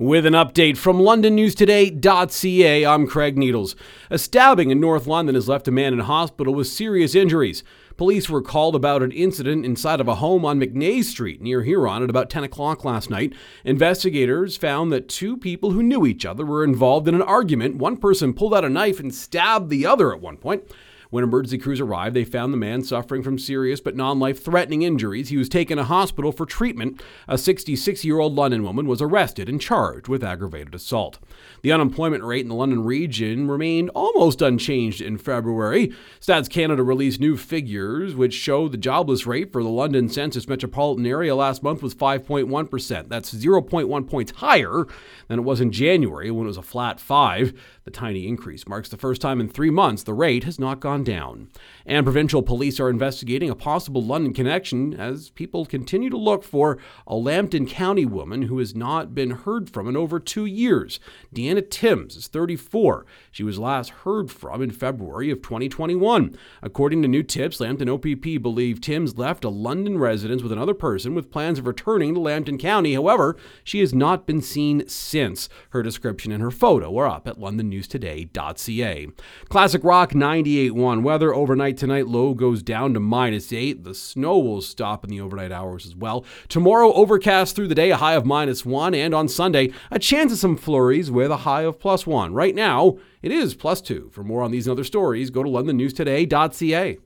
With an update from LondonNewsToday.ca, I'm Craig Needles. A stabbing in North London has left a man in hospital with serious injuries. Police were called about an incident inside of a home on McNay Street near Huron at about 10 o'clock last night. Investigators found that two people who knew each other were involved in an argument. One person pulled out a knife and stabbed the other at one point. When emergency crews arrived, they found the man suffering from serious but non life threatening injuries. He was taken to hospital for treatment. A 66 year old London woman was arrested and charged with aggravated assault. The unemployment rate in the London region remained almost unchanged in February. Stats Canada released new figures which show the jobless rate for the London census metropolitan area last month was 5.1%. That's 0.1 points higher than it was in January when it was a flat 5. The tiny increase marks the first time in 3 months the rate has not gone down. And provincial police are investigating a possible London connection as people continue to look for a Lambton County woman who has not been heard from in over two years. Deanna Timms is 34. She was last heard from in February of 2021. According to new tips, Lambton OPP believe Timms left a London residence with another person with plans of returning to Lambton County. However, she has not been seen since. Her description and her photo are up at londonnewstoday.ca. Classic Rock 98.1 on weather overnight tonight, low goes down to minus 8. The snow will stop in the overnight hours as well. Tomorrow, overcast through the day, a high of minus 1. And on Sunday, a chance of some flurries with a high of plus 1. Right now, it is plus 2. For more on these and other stories, go to londonnewstoday.ca.